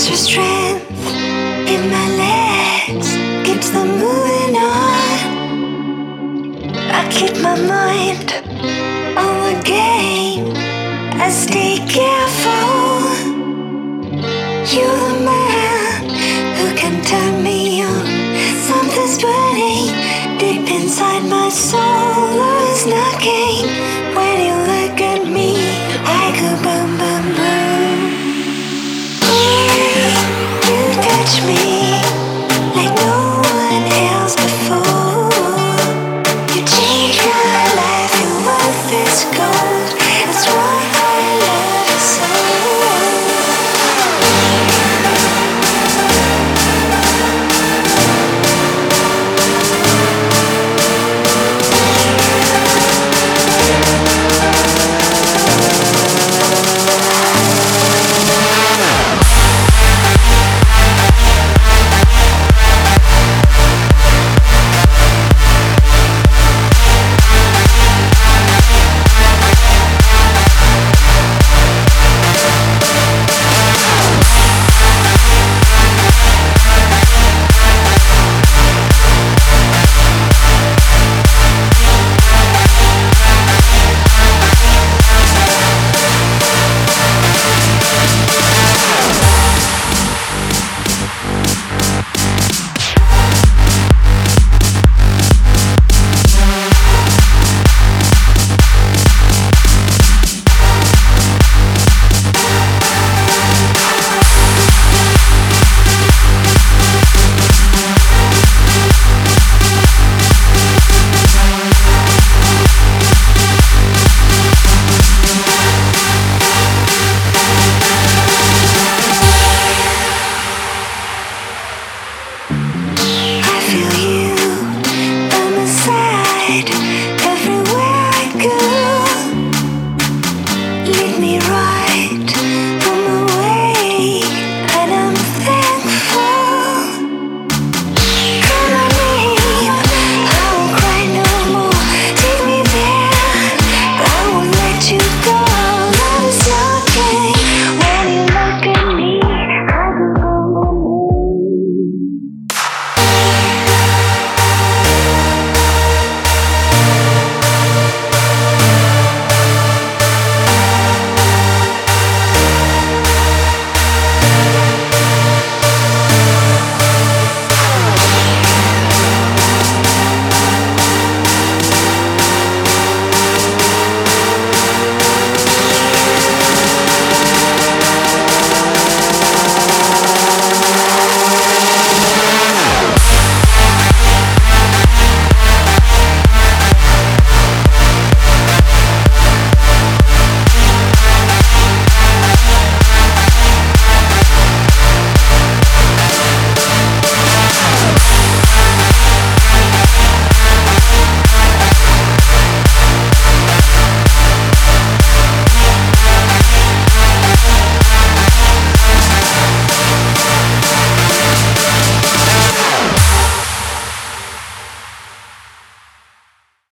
extra strength in my legs keeps them moving on. I keep my mind on the game. I stay careful. You're the man who can turn me on. Something's burning deep inside my soul. is knocking